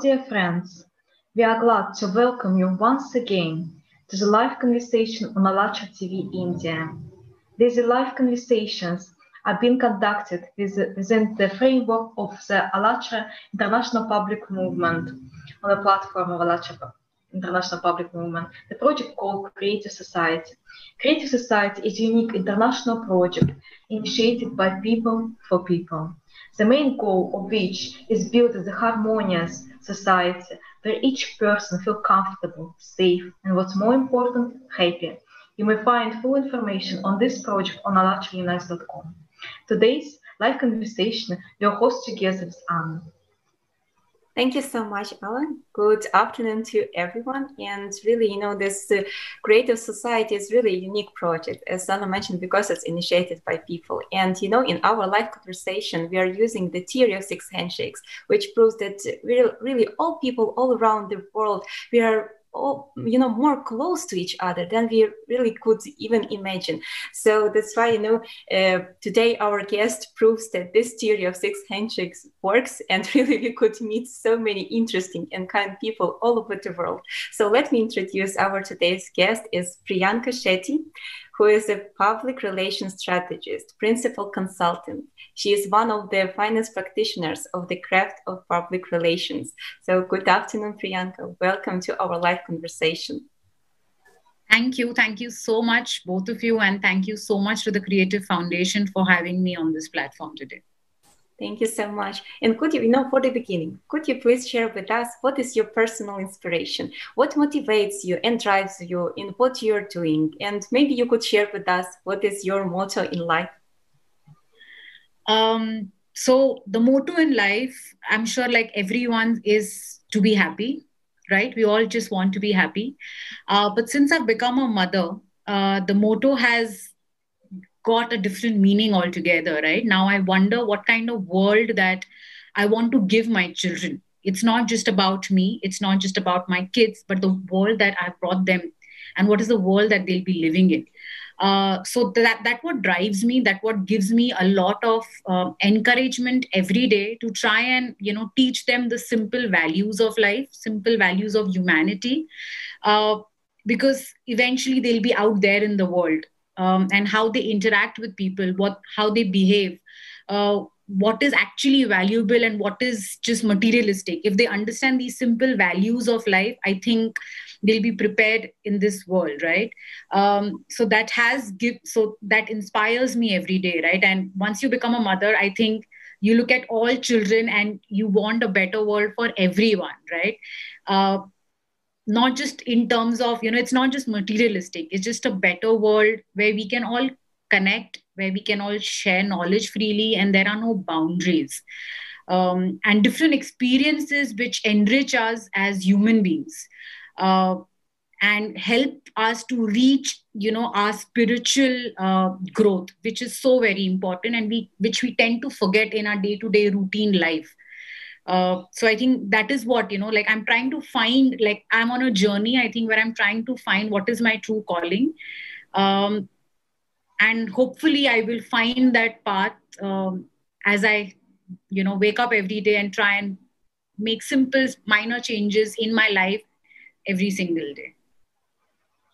dear friends, we are glad to welcome you once again to the live conversation on ALLATRA TV India. These live conversations are being conducted within the framework of the ALLATRA International Public Movement on the platform of ALLATRA International Public Movement, the project called Creative Society. Creative Society is a unique international project initiated by people for people the main goal of which is building a harmonious society where each person feels comfortable, safe, and what's more important, happy. You may find full information on this project on allatraunites.com. Today's live conversation your host together with Anna. Thank you so much, Alan. Good afternoon to everyone. And really, you know, this uh, Creative Society is really a unique project, as Anna mentioned, because it's initiated by people. And, you know, in our live conversation, we are using the theory of six handshakes, which proves that really, really all people all around the world, we are all, you know more close to each other than we really could even imagine. So that's why you know uh, today our guest proves that this theory of six handshakes works and really we could meet so many interesting and kind people all over the world. So let me introduce our today's guest is priyanka shetty who is a public relations strategist, principal consultant. She is one of the finest practitioners of the craft of public relations. So, good afternoon, Priyanka. Welcome to our live conversation. Thank you. Thank you so much, both of you. And thank you so much to the Creative Foundation for having me on this platform today. Thank you so much. And could you, you know, for the beginning, could you please share with us what is your personal inspiration? What motivates you and drives you in what you're doing? And maybe you could share with us what is your motto in life? Um, so the motto in life, I'm sure like everyone is to be happy, right? We all just want to be happy. Uh, but since I've become a mother, uh, the motto has got a different meaning altogether right? Now i wonder what kind of world that i want to give my children. It's not just about me it's not just about my kids but the world that i've brought them and what is the world that they'll be living in. Uh, so that that what drives me that what gives me a lot of uh, encouragement every day to try and you know teach them the simple values of life simple values of humanity. Uh, because eventually they'll be out there in the world um, and how they interact with people, what how they behave, uh, what is actually valuable and what is just materialistic. If they understand these simple values of life, I think they'll be prepared in this world, right? Um, so that has give so that inspires me every day, right? And once you become a mother, I think you look at all children and you want a better world for everyone, right? Uh, not just in terms of you know it's not just materialistic. It's just a better world where we can all connect where we can all share knowledge freely and there are no boundaries. Um, and different experiences which enrich us as human beings uh, and help us to reach you know our spiritual uh, growth which is so very important and we which we tend to forget in our day to day routine life uh, so i think that is what you know like i'm trying to find like i'm on a journey i think where i'm trying to find what is my true calling. Um, and hopefully i will find that path um, as i you know wake up every day and try and make simple minor changes in my life every single day.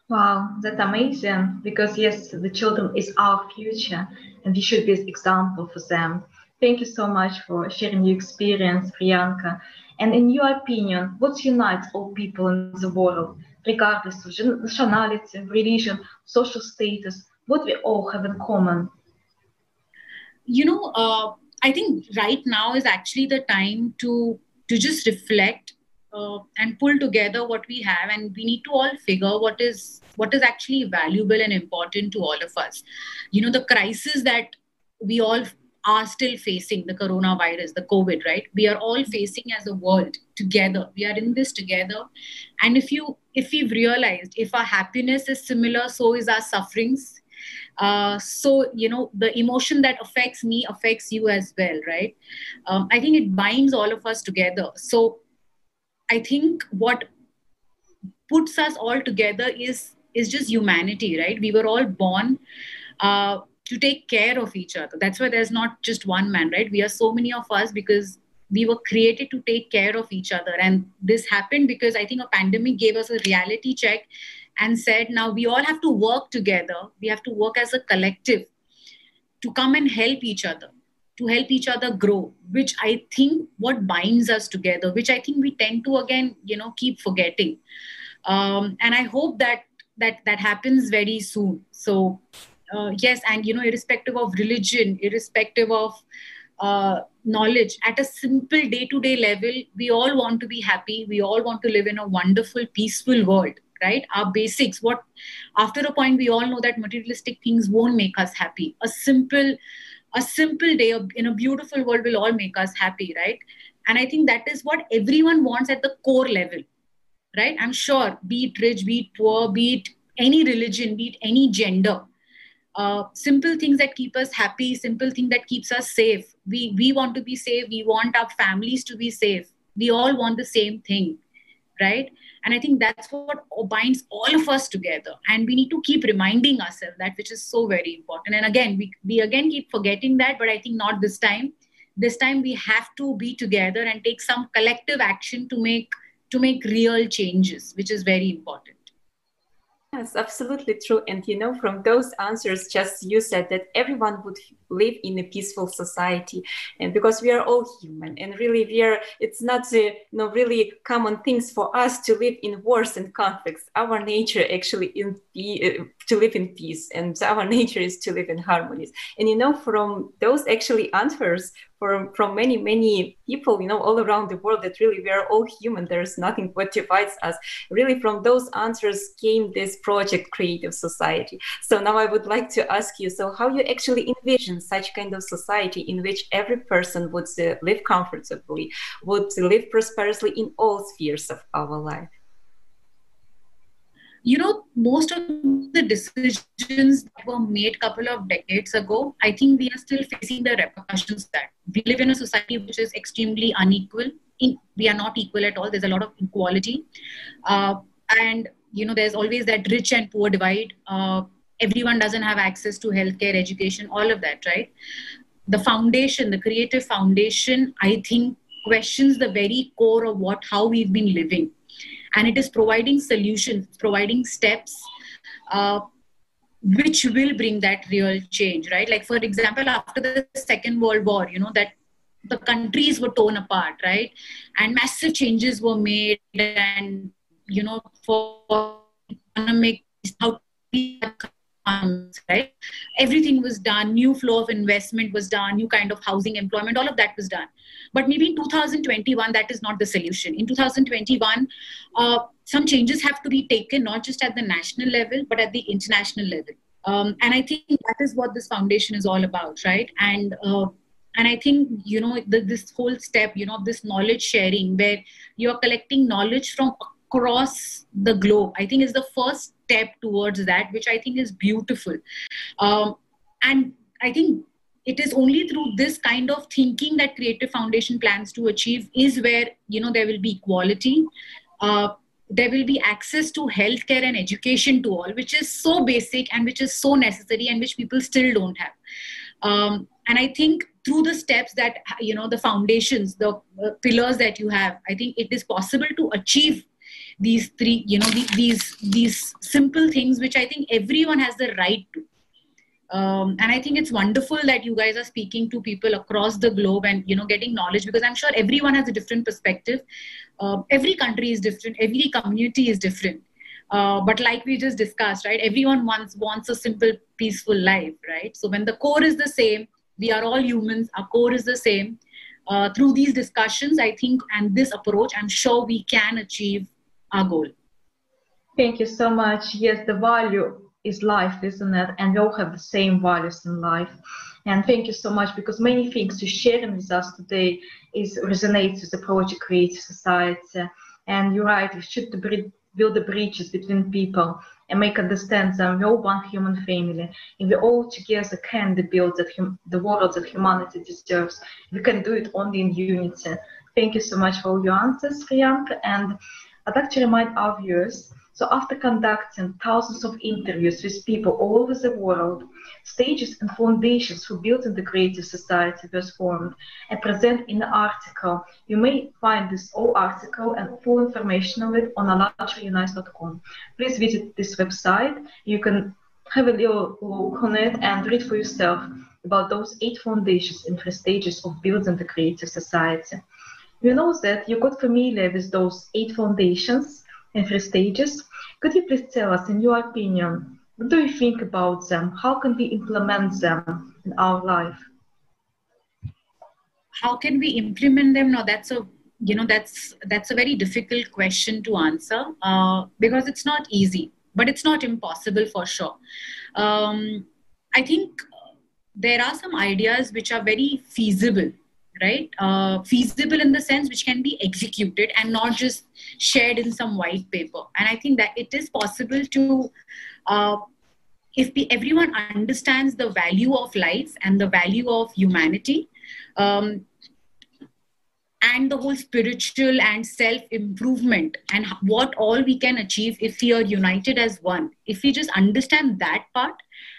Wow that's amazing. Because yes the children is our future and we should be an example for them Thank you so much for sharing your experience, Priyanka. And in your opinion, what unites all people in the world, regardless of nationality, religion, social status? What we all have in common? You know, uh, I think right now is actually the time to to just reflect uh, and pull together what we have, and we need to all figure what is what is actually valuable and important to all of us. You know, the crisis that we all are still facing the coronavirus, the COVID, right? We are all facing as a world together. We are in this together. And if you if we've realized if our happiness is similar, so is our sufferings. Uh, so you know the emotion that affects me affects you as well, right? Um, I think it binds all of us together. So I think what puts us all together is is just humanity, right? We were all born. Uh, to take care of each other. That's why there's not just one man right? We are so many of us because we were created to take care of each other. And this happened because i think a pandemic gave us a reality check and said now we all have to work together. We have to work as a collective to come and help each other to help each other grow which i think what binds us together which i think we tend to again you know keep forgetting. Um, and i hope that that that happens very soon. So uh, yes and you know irrespective of religion irrespective of uh, knowledge at a simple day to day level we all want to be happy. We all want to live in a wonderful peaceful world right? Our basics what after a point we all know that materialistic things won't make us happy. A simple a simple day in a beautiful world will all make us happy right? And i think that is what everyone wants at the core level right? I'm sure be it rich be it poor be it any religion be it any gender uh, simple things that keep us happy simple thing that keeps us safe. We we want to be safe. We want our families to be safe. We all want the same thing right? And i think that's what binds all of us together. And we need to keep reminding ourselves that which is so very important. And again we, we again keep forgetting that but i think not this time. This time we have to be together and take some collective action to make to make real changes which is very important Yes, absolutely true. And you know, from those answers, just you said that everyone would live in a peaceful society, and because we are all human, and really, we are. It's not a, you know really common things for us to live in wars and conflicts. Our nature actually in to live in peace, and our nature is to live in harmonies. And you know, from those actually answers, from from many many people you know all around the world that really we are all human there's nothing what divides us really from those answers came this project creative society so now i would like to ask you so how you actually envision such kind of society in which every person would uh, live comfortably would live prosperously in all spheres of our life. You know most of the decisions that were made a couple of decades ago i think we are still facing the repercussions that we live in a society which is extremely unequal. In, we are not equal at all. There's a lot of inequality. Uh, and you know there's always that rich and poor divide. Uh, everyone doesn't have access to healthcare education all of that right? The foundation the creative foundation i think questions the very core of what how we've been living. And it is providing solutions providing steps uh, which will bring that real change right? Like for example after the second world war you know that the countries were torn apart right? And massive changes were made and you know for economic how right? Everything was done new flow of investment was done new kind of housing employment all of that was done. But maybe in 2021 that is not the solution. In 2021 uh, some changes have to be taken not just at the national level but at the international level. Um, and i think that is what this foundation is all about right? And uh, and i think you know the, this whole step you know this knowledge sharing where you're collecting knowledge from across the globe. I think is the first step towards that which i think is beautiful. Um, and i think it is only through this kind of thinking that creative foundation plans to achieve is where you know there will be equality. Uh, there will be access to healthcare and education to all which is so basic and which is so necessary and which people still don't have. Um, and i think through the steps that you know the foundations the uh, pillars that you have i think it is possible to achieve these three you know the, these these simple things which i think everyone has the right to. Um, and i think it's wonderful that you guys are speaking to people across the globe and you know getting knowledge because i'm sure everyone has a different perspective. Uh, every country is different. Every community is different. Uh, but like we just discussed right everyone wants wants a simple peaceful life right? So when the core is the same we are all humans. Our core is the same. Uh, through these discussions i think and this approach i'm sure we can achieve our goal. Thank you so much. Yes, the value is life, isn't it? And we all have the same values in life. And thank you so much because many things you're sharing with us today is resonates with the project Creative Society. And you're right, we should build the bridges between people and make understand that we're all one human family. And we all together can build that hum- the world that humanity deserves. We can do it only in unity. Thank you so much for all your answers, Priyanka. And I'd like to remind our viewers So after conducting thousands of interviews with people all over the world, stages and foundations for building the creative society was formed and present in the article. You may find this whole article and full information of it on allatraunites.com. Please visit this website. You can have a little look on it and read for yourself about those eight foundations and three stages of building the creative society. You know that you got familiar with those eight foundations and three stages. Could you please tell us, in your opinion, what do you think about them? How can we implement them in our life? How can we implement them? No, that's a you know that's that's a very difficult question to answer uh, because it's not easy, but it's not impossible for sure. Um, I think there are some ideas which are very feasible right? Uh, feasible in the sense which can be executed and not just shared in some white paper. And i think that it is possible to uh, if everyone understands the value of life and the value of humanity um, and the whole spiritual and self improvement and what all we can achieve if we are united as one. If we just understand that part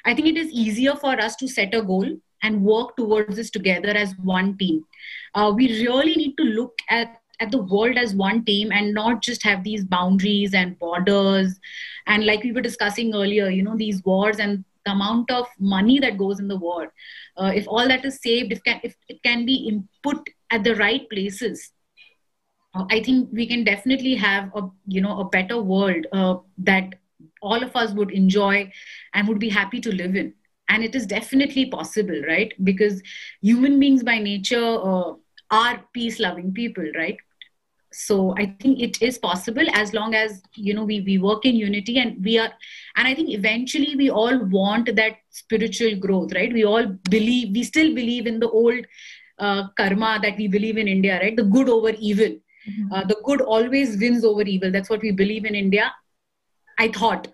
i think it is easier for us to set a goal and work towards this together as one team. Uh, we really need to look at at the world as one team and not just have these boundaries and borders. And like we were discussing earlier you know these wars and the amount of money that goes in the war. Uh, if all that is saved if, can, if it can be input at the right places uh, i think we can definitely have a you know a better world uh, that all of us would enjoy and would be happy to live in and it is definitely possible right? Because human beings by nature uh, are peace loving people right? So i think it is possible as long as you know we, we work in unity and we are and i think eventually we all want that spiritual growth right? We all believe we still believe in the old uh, karma that we believe in india right? The good over evil. Mm-hmm. uh, the good always wins over evil. That's what we believe in india i thought.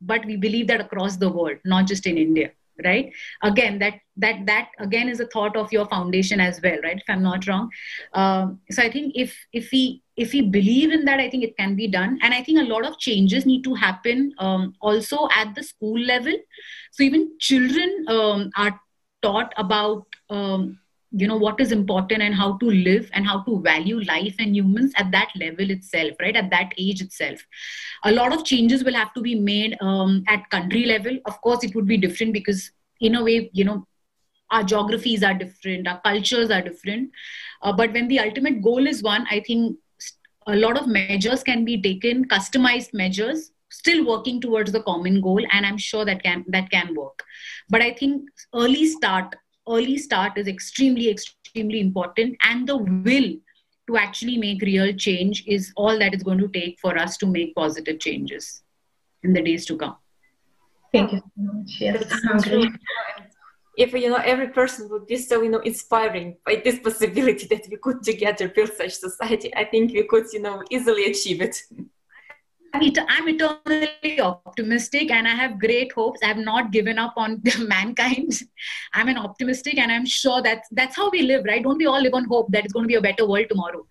But we believe that across the world not just in india right? Again that that that again is a thought of your foundation as well right? If i'm not wrong. Um, so i think if if we if we believe in that i think it can be done. And i think a lot of changes need to happen um, also at the school level. So even children um, are taught about um, you know what is important and how to live and how to value life and humans at that level itself right? At that age itself. A lot of changes will have to be made um, at country level. Of course it would be different because in a way you know our geographies are different our cultures are different. Uh, but when the ultimate goal is one i think a lot of measures can be taken customized measures still working towards the common goal and i'm sure that can that can work. But i think early start early start is extremely, extremely important. And the will to actually make real change is all that is going to take for us to make positive changes in the days to come. Thank you so much. Yes, if you know every person would be so you know inspiring by this possibility that we could together build such society, I think we could you know easily achieve it. I'm eternally optimistic and I have great hopes. I have not given up on mankind. I'm an optimistic and I'm sure that that's how we live, right? Don't we all live on hope that it's going to be a better world tomorrow?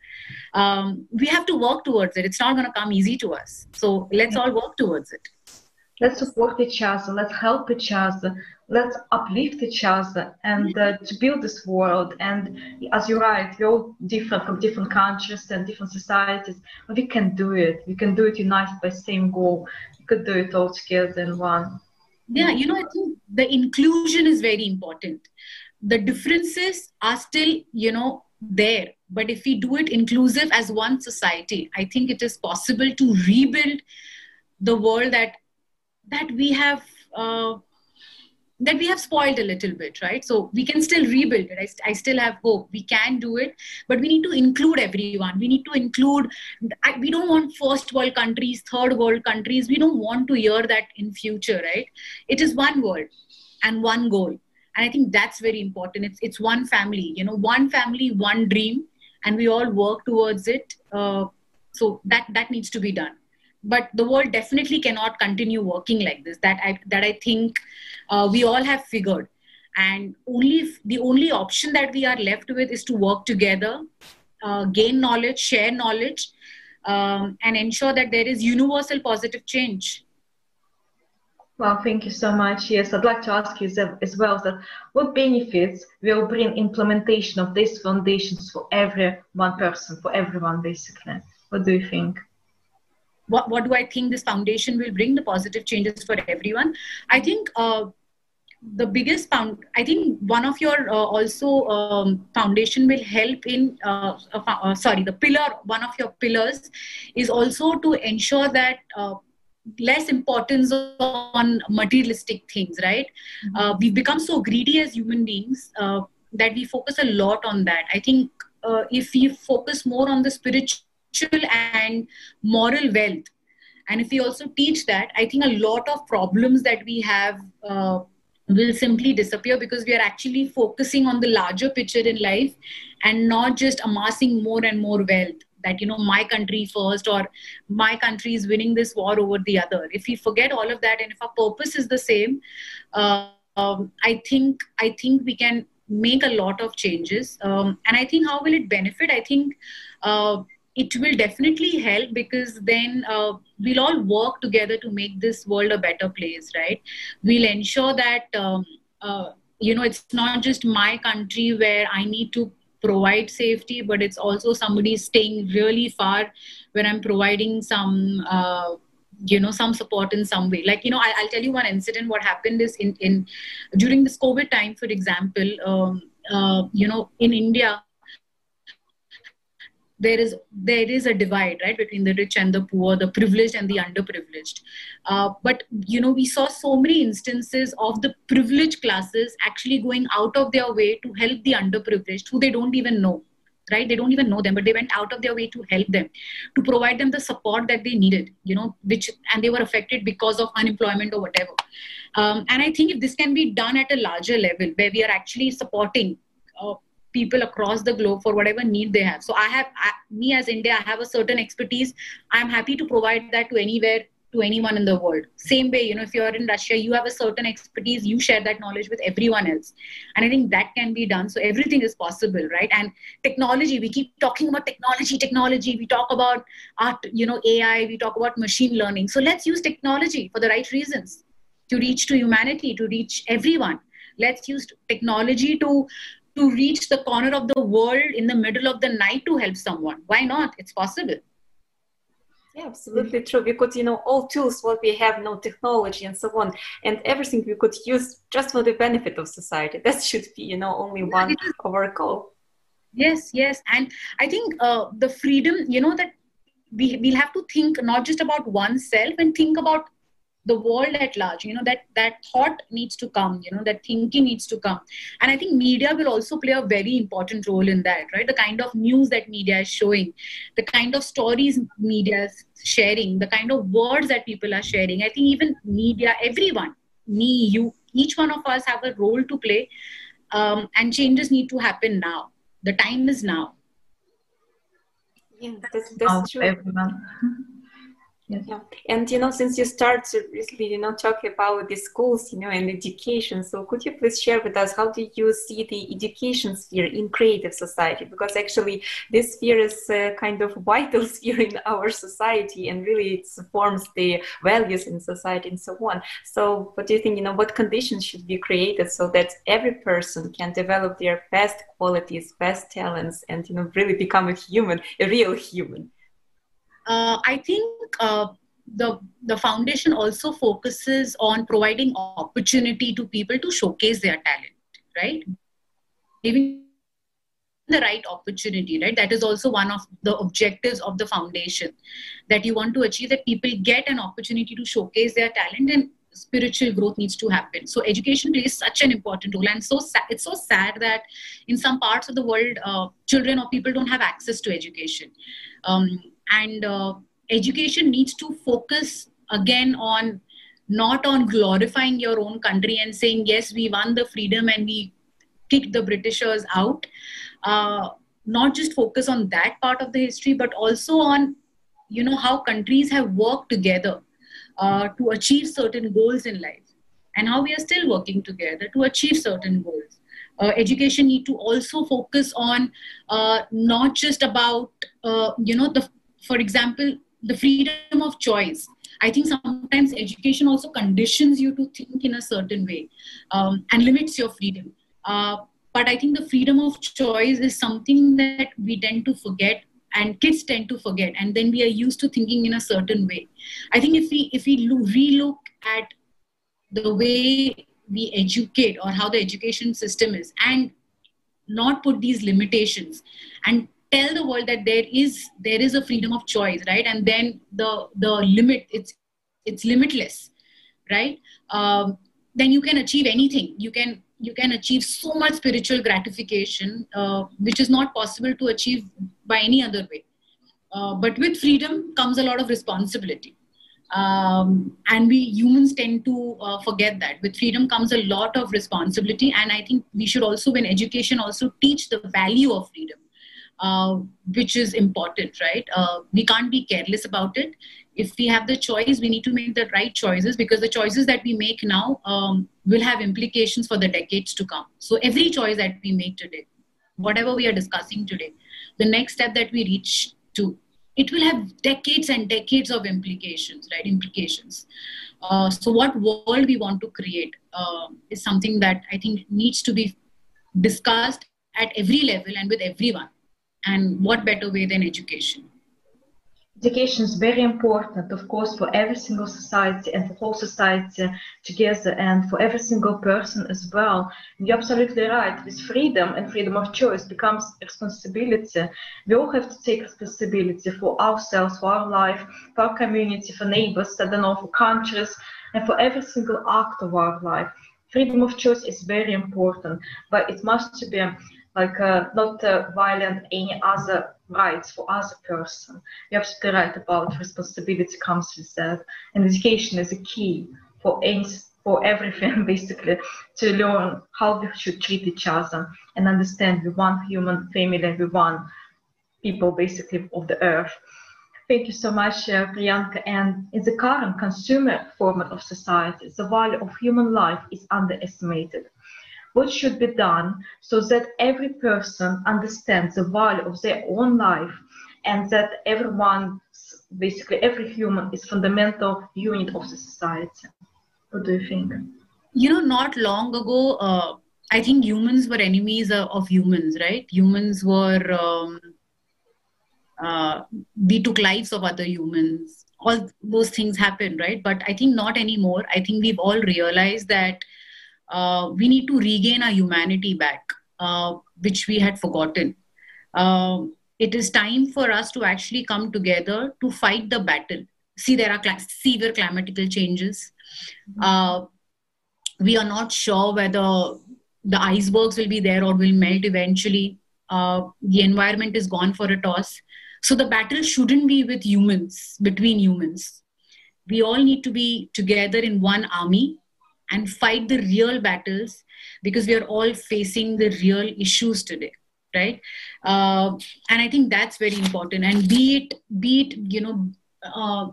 Um, we have to work towards it. It's not going to come easy to us. So let's all work towards it. Let's support each other. Let's help each other let's uplift each other and uh, to build this world. And as you're right, we're all different from different countries and different societies, but we can do it. We can do it united by same goal. We could do it all together in one. Yeah, you know, I think the inclusion is very important. The differences are still, you know, there. But if we do it inclusive as one society, I think it is possible to rebuild the world that that we have uh, that we have spoiled a little bit, right? So we can still rebuild it. I, st- I still have hope. We can do it, but we need to include everyone. We need to include, I, we don't want first world countries, third world countries. We don't want to hear that in future, right? It is one world and one goal. And I think that's very important. It's, it's one family, you know, one family, one dream, and we all work towards it. Uh, so that, that needs to be done but the world definitely cannot continue working like this that i that i think uh, we all have figured and only the only option that we are left with is to work together uh, gain knowledge share knowledge um, and ensure that there is universal positive change. Well, thank you so much. Yes, I'd like to ask you as well that what benefits will bring implementation of these foundations for every one person, for everyone, basically? What do you think? What, what do I think this foundation will bring the positive changes for everyone? I think uh, the biggest found i think one of your uh, also um, foundation will help in uh, uh, uh, sorry the pillar one of your pillars is also to ensure that uh, less importance on materialistic things right mm-hmm. Uh, we've become so greedy as human beings that we focus a lot on that i think if we focus more on the spiritual and moral wealth. And if we also teach that i think a lot of problems that we have will simply disappear because we are actually focusing on the larger picture in life and not just amassing more and more wealth that you know my country first or my country is winning this war over the other. If we forget all of that and if our purpose is the same uh, um, i think i think we can make a lot of changes. Um, and i think how will it benefit? I think uh, it will definitely help because then uh, we'll all work together to make this world a better place right? We'll ensure that um, uh, you know it's not just my country where i need to provide safety but it's also somebody staying really far when i'm providing some uh, you know some support in some way. Like you know I, will tell you one incident what happened is in in during this covid time for example um, uh, you know in india there is there is a divide right between the rich and the poor the privileged and the underprivileged. Uh, but you know we saw so many instances of the privileged classes actually going out of their way to help the underprivileged who they don't even know right? They don't even know them but they went out of their way to help them to provide them the support that they needed you know which and they were affected because of unemployment or whatever. Um, and i think if this can be done at a larger level where we are actually supporting uh, people across the globe for whatever need they have. So i have I, me as india i have a certain expertise. I'm happy to provide that to anywhere to anyone in the world. Same way you know if you're in russia you have a certain expertise you share that knowledge with everyone else. And i think that can be done. So everything is possible right? And technology we keep talking about technology technology. We talk about art you know ai we talk about machine learning. So let's use technology for the right reasons to reach to humanity to reach everyone. Let's use technology to to reach the corner of the world in the middle of the night to help someone. Why not? It's possible. Yeah, absolutely true. Could, you know, all tools what we have, no technology and so on, and everything we could use just for the benefit of society. That should be, you know, only one of our goal. Yes, yes, and I think uh, the freedom, you know, that we we'll have to think not just about oneself and think about the world at large you know that that thought needs to come you know that thinking needs to come. And i think media will also play a very important role in that right? The kind of news that media is showing the kind of stories media is sharing the kind of words that people are sharing. I think even media everyone me you each one of us have a role to play um, and changes need to happen now. The time is now. Yeah that's, that's true. everyone Yeah. And you know, since you start to recently, you know, talk about the schools, you know, and education, so could you please share with us how do you see the education sphere in creative society? Because actually, this sphere is a kind of vital sphere in our society, and really it forms the values in society and so on. So, what do you think? You know, what conditions should be created so that every person can develop their best qualities, best talents, and you know, really become a human, a real human? uh, I think uh, the the foundation also focuses on providing opportunity to people to showcase their talent, right? Giving the right opportunity, right? That is also one of the objectives of the foundation that you want to achieve that people get an opportunity to showcase their talent and spiritual growth needs to happen so education plays such an important role and so sa- it's so sad that in some parts of the world uh, children or people don't have access to education um, and uh, education needs to focus again on not on glorifying your own country and saying yes we won the freedom and we kicked the britishers out. Uh, not just focus on that part of the history but also on you know how countries have worked together uh, to achieve certain goals in life and how we are still working together to achieve certain goals. Uh, education need to also focus on uh, not just about uh, you know the for example, the freedom of choice. I think sometimes education also conditions you to think in a certain way um, and limits your freedom. Uh, but I think the freedom of choice is something that we tend to forget and kids tend to forget and then we are used to thinking in a certain way i think if we if we relook at the way we educate or how the education system is and not put these limitations and tell the world that there is there is a freedom of choice right? And then the the limit it's it's limitless right? Um, then you can achieve anything. You can you can achieve so much spiritual gratification uh, which is not possible to achieve by any other way. Uh, but with freedom comes a lot of responsibility. Um, and we humans tend to uh, forget that. With freedom comes a lot of responsibility and i think we should also in education also teach the value of freedom uh, which is important right? Uh, we can't be careless about it. If we have the choice we need to make the right choices because the choices that we make now um, will have implications for the decades to come. So every choice that we make today whatever we are discussing today the next step that we reach to it will have decades and decades of implications right? Implications. Uh, so what world we want to create uh, is something that i think needs to be discussed at every level and with everyone and what better way than education education is very important, of course, for every single society and for whole society together and for every single person as well. And you're absolutely right. With freedom and freedom of choice becomes responsibility. We all have to take responsibility for ourselves, for our life, for our community, for neighbors, I don't know, for countries, and for every single act of our life. Freedom of choice is very important, but it must be like uh, not uh, violent any other rights for other person. You're absolutely right about responsibility comes with that, and education is a key for any for everything basically to learn how we should treat each other and understand we one human family, we one people basically of the earth. Thank you so much, uh, Priyanka. And in the current consumer format of society, the value of human life is underestimated what should be done so that every person understands the value of their own life and that everyone basically every human is fundamental unit of the society. What do you think? You know not long ago uh, i think humans were enemies of humans right? Humans were um, uh, we took lives of other humans. All those things happen right? But i think not anymore. I think we've all realized that uh, we need to regain our humanity back, uh, which we had forgotten. Uh, it is time for us to actually come together to fight the battle. See, there are cl- severe climatical changes. Uh, we are not sure whether the icebergs will be there or will melt eventually. Uh, the environment is gone for a toss. So the battle shouldn't be with humans, between humans. We all need to be together in one army and fight the real battles because we are all facing the real issues today right? Uh, and i think that's very important. And be it be it you know uh,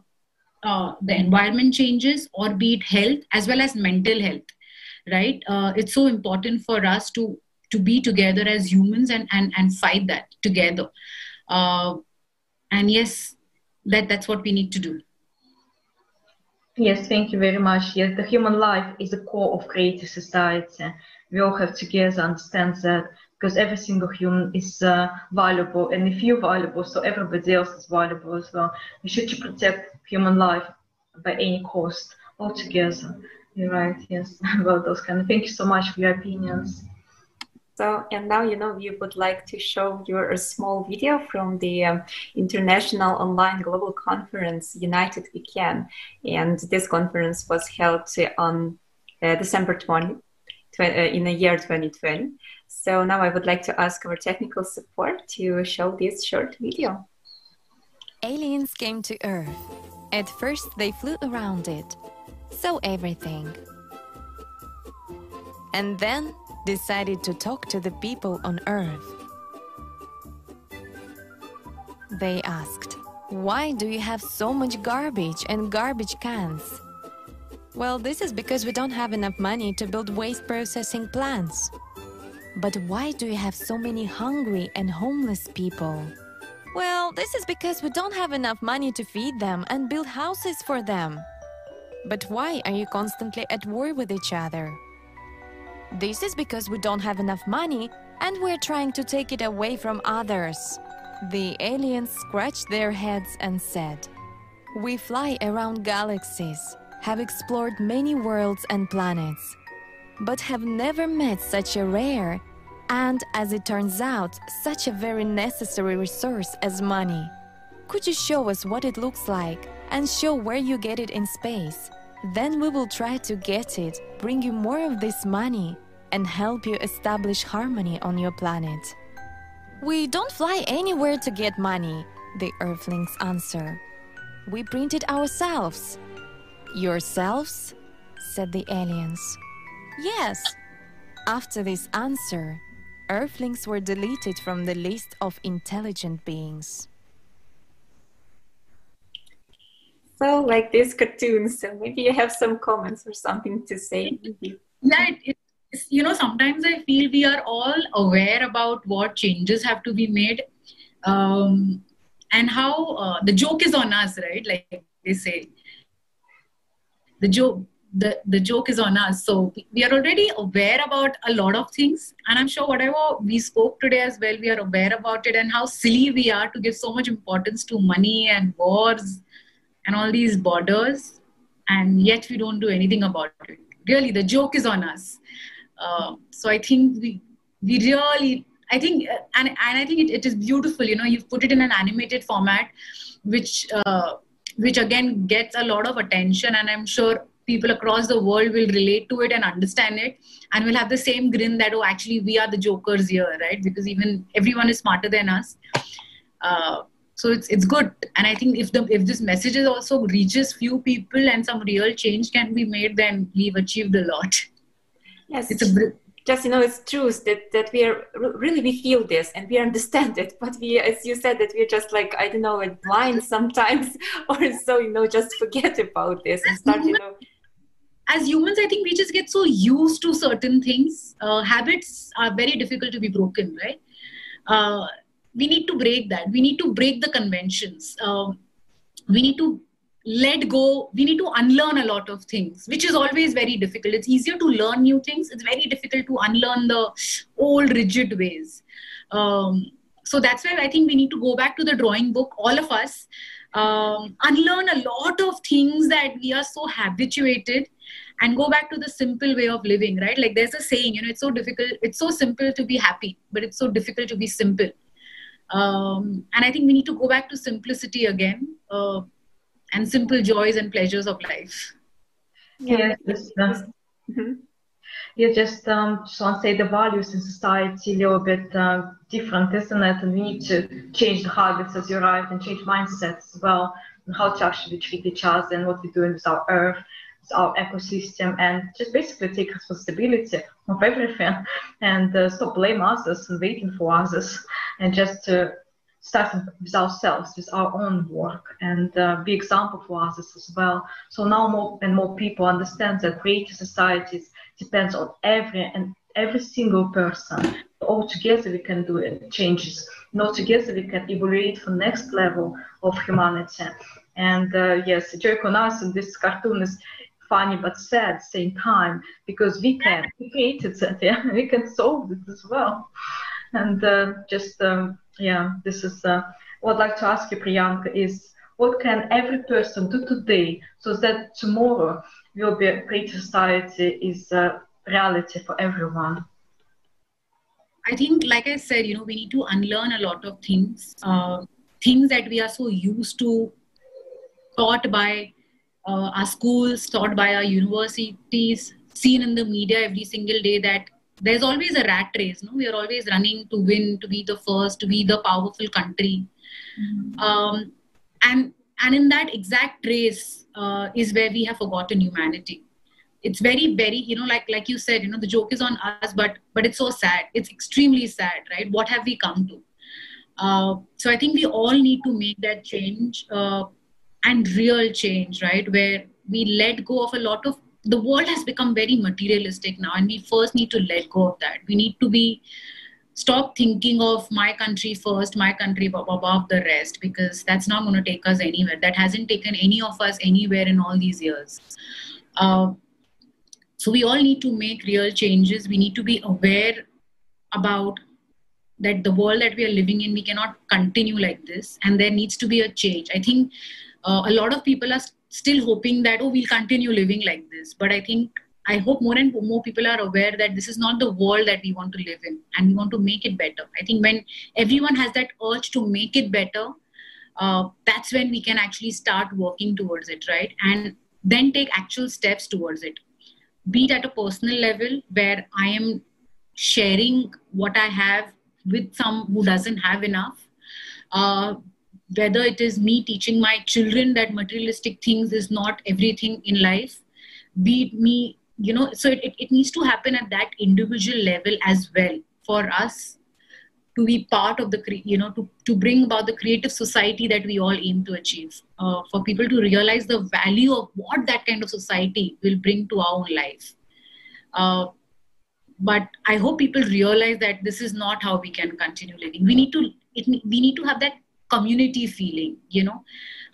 uh, the environment changes or be it health as well as mental health right? Uh, it's so important for us to to be together as humans and and, and fight that together. Uh, and yes that that's what we need to do Yes, thank you very much. Yes, the human life is the core of creative society. We all have together understand that because every single human is uh, valuable, and if you're valuable, so everybody else is valuable as well. We should protect human life by any cost altogether. You're right. Yes, about those kind of. Thank you so much for your opinions. So, and now, you know, we would like to show you a small video from the um, International Online Global Conference, United We Can. And this conference was held on uh, December 20, 20 uh, in the year 2020. So now I would like to ask our technical support to show this short video. Aliens came to Earth. At first, they flew around it, saw everything. And then decided to talk to the people on Earth. They asked, Why do you have so much garbage and garbage cans? Well, this is because we don't have enough money to build waste processing plants. But why do you have so many hungry and homeless people? Well, this is because we don't have enough money to feed them and build houses for them. But why are you constantly at war with each other? This is because we don't have enough money and we're trying to take it away from others. The aliens scratched their heads and said, We fly around galaxies, have explored many worlds and planets, but have never met such a rare and, as it turns out, such a very necessary resource as money. Could you show us what it looks like and show where you get it in space? Then we will try to get it, bring you more of this money, and help you establish harmony on your planet. We don't fly anywhere to get money, the Earthlings answer. We print it ourselves. Yourselves? said the aliens. Yes. After this answer, Earthlings were deleted from the list of intelligent beings. So, like these cartoons, so maybe you have some comments or something to say. Yeah, it, it's, you know, sometimes I feel we are all aware about what changes have to be made um, and how uh, the joke is on us, right? Like they say, the joke. The, the joke is on us. So we are already aware about a lot of things. And I'm sure whatever we spoke today as well, we are aware about it and how silly we are to give so much importance to money and wars and all these borders, and yet we don't do anything about it. Really, the joke is on us. Uh, so I think we we really I think and and I think it, it is beautiful. You know, you've put it in an animated format, which uh, which again gets a lot of attention, and I'm sure people across the world will relate to it and understand it and will have the same grin that oh actually we are the jokers here right because even everyone is smarter than us uh, so it's it's good. And i think if the if this message is also reaches few people and some real change can be made then we've achieved a lot. Yes. It's a just you know it's true that that we are really we feel this and we understand it. But we as you said that we're just like i don't know like blind sometimes or so you know just forget about this and start you know. As humans i think we just get so used to certain things. Uh, habits are very difficult to be broken right? Uh, we need to break that. We need to break the conventions. Um, we need to let go. We need to unlearn a lot of things which is always very difficult. It's easier to learn new things. It's very difficult to unlearn the old rigid ways. Um, so that's why i think we need to go back to the drawing book all of us um, unlearn a lot of things that we are so habituated and go back to the simple way of living right? Like there's a saying you know it's so difficult it's so simple to be happy but it's so difficult to be simple um, and I think we need to go back to simplicity again uh, and simple joys and pleasures of life. Yeah, just, mm-hmm. yeah, just um, just want to say the values in society a little bit uh, different, isn't it? And we need to change the habits, as you're right, and change mindsets as well, and how to actually treat each other and what we're doing with our earth our ecosystem and just basically take responsibility of everything and uh, stop blame others and waiting for others and just uh, start with ourselves with our own work and uh, be example for others as well. So now more and more people understand that creative societies depends on every and every single person. All together we can do changes. And all together we can evaluate for next level of humanity. And uh, yes, Joy Konas in this cartoon is funny but sad same time because we can we created it yeah we can solve it as well. And uh, just um, yeah this is uh, what i'd like to ask you priyanka is what can every person do today so that tomorrow will be a great society is a reality for everyone? I think like i said you know we need to unlearn a lot of things uh, things that we are so used to taught by uh, our schools, taught by our universities, seen in the media every single day that there's always a rat race. No, we are always running to win, to be the first, to be the powerful country, mm-hmm. um, and and in that exact race uh, is where we have forgotten humanity. It's very, very, you know, like like you said, you know, the joke is on us, but but it's so sad. It's extremely sad, right? What have we come to? Uh, so I think we all need to make that change. Uh, and real change, right? Where we let go of a lot of the world has become very materialistic now, and we first need to let go of that. We need to be stop thinking of my country first, my country above the rest, because that's not going to take us anywhere. That hasn't taken any of us anywhere in all these years. Uh, so we all need to make real changes. We need to be aware about that the world that we are living in, we cannot continue like this, and there needs to be a change. I think uh, a lot of people are still hoping that oh we'll continue living like this, but I think I hope more and more people are aware that this is not the world that we want to live in and we want to make it better. I think when everyone has that urge to make it better, uh, that's when we can actually start working towards it, right? And then take actual steps towards it. Be it at a personal level where I am sharing what I have with some who doesn't have enough. Uh, whether it is me teaching my children that materialistic things is not everything in life, be it me you know so it, it needs to happen at that individual level as well for us to be part of the you know to, to bring about the creative society that we all aim to achieve uh, for people to realize the value of what that kind of society will bring to our own life. Uh, but i hope people realize that this is not how we can continue living. We need to it, we need to have that community feeling you know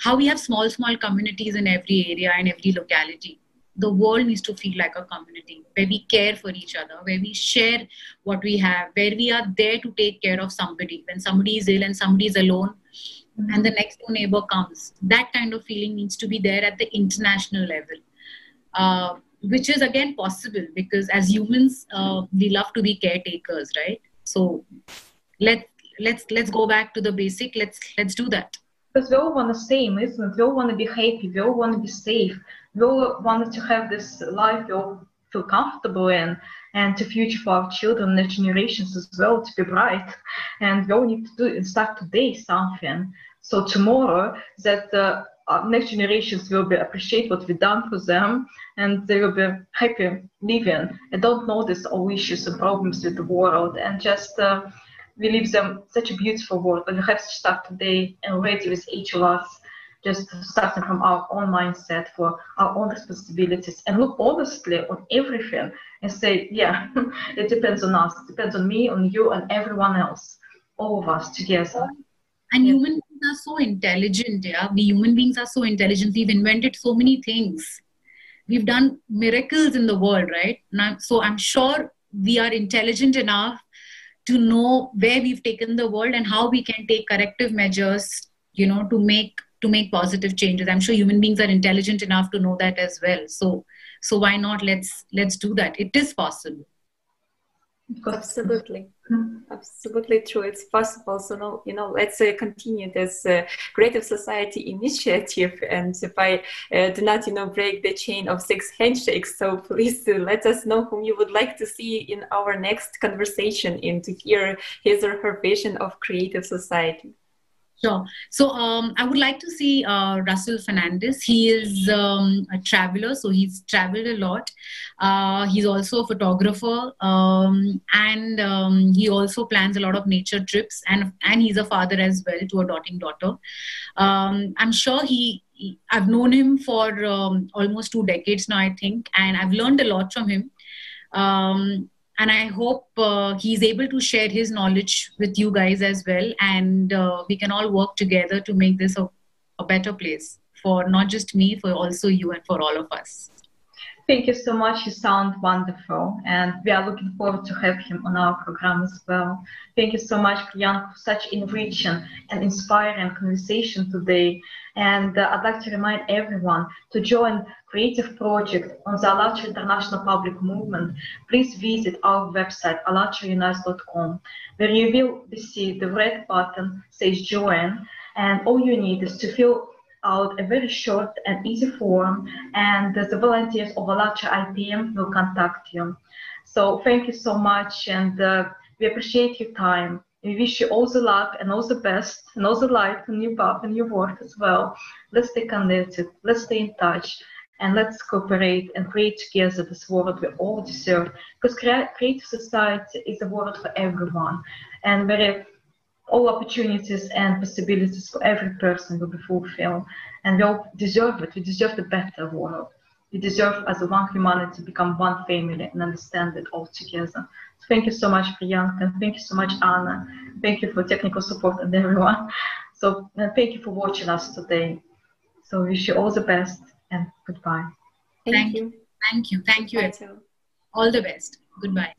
how we have small small communities in every area and every locality the world needs to feel like a community where we care for each other, where we share what we have, where we are there to take care of somebody when somebody is ill and somebody is alone mm-hmm. and the next door neighbor comes. That kind of feeling needs to be there at the international level, uh, which is again possible because as humans, uh, we love to be caretakers, right? So let's let's let's go back to the basic. Let's let's do that. Because we all want the same, isn't it? We all want to be happy. We all want to be safe we all want to have this life we all feel comfortable in and to future for our children and generations as well to be bright and we all need to do start today something so tomorrow that uh, next generations will be appreciate what we've done for them and they will be happy living and don't notice all issues and problems with the world and just uh, we leave them such a beautiful world But we have to start today and already with each of us just starting from our own mindset for our own responsibilities and look honestly on everything and say, yeah, it depends on us, it depends on me, on you, and everyone else, all of us together. And yeah. human beings are so intelligent, yeah. We human beings are so intelligent. We've invented so many things. We've done miracles in the world, right? Now, so I'm sure we are intelligent enough to know where we've taken the world and how we can take corrective measures, you know, to make to make positive changes. I'm sure human beings are intelligent enough to know that as well. So so why not? Let's let's do that. It is possible absolutely. Absolutely true. It's possible. So no you know let's uh, continue this uh, creative society initiative and if i uh, do not you know break the chain of six handshakes. So please uh, let us know whom you would like to see in our next conversation and to hear his or her vision of creative society Sure. So um, I would like to see uh, Russell Fernandez. He is um, a traveler, so he's traveled a lot. Uh, he's also a photographer, um, and um, he also plans a lot of nature trips. and And he's a father as well to a doting daughter. Um, I'm sure he. I've known him for um, almost two decades now, I think, and I've learned a lot from him. Um, and i hope uh, he's able to share his knowledge with you guys as well. And uh, we can all work together to make this a, a better place for not just me for also you and for all of us Thank you so much. You sound wonderful, and we are looking forward to have him on our program as well. Thank you so much, Priyan, for such enriching and inspiring conversation today. And uh, I'd like to remind everyone to join creative project on the ALLATRA International Public Movement. Please visit our website, allatraunites.com, where you will see the red button says join, and all you need is to fill out a very short and easy form, and the volunteers of ALLATRA IPM will contact you. So thank you so much, and uh, we appreciate your time. We wish you all the luck and all the best and all the light in your path and your work as well. Let's stay connected, let's stay in touch, and let's cooperate and create together this world we all deserve. Because creative society is a world for everyone, and very all opportunities and possibilities for every person will be fulfilled. And we all deserve it. We deserve the better world. We deserve as a one humanity to become one family and understand it all together. So thank you so much, Priyanka, thank you so much, Anna. Thank you for technical support and everyone. So uh, thank you for watching us today. So wish you all the best and goodbye. Thank, Thank you. Thank you. Thank you. Bye. All the best. Goodbye.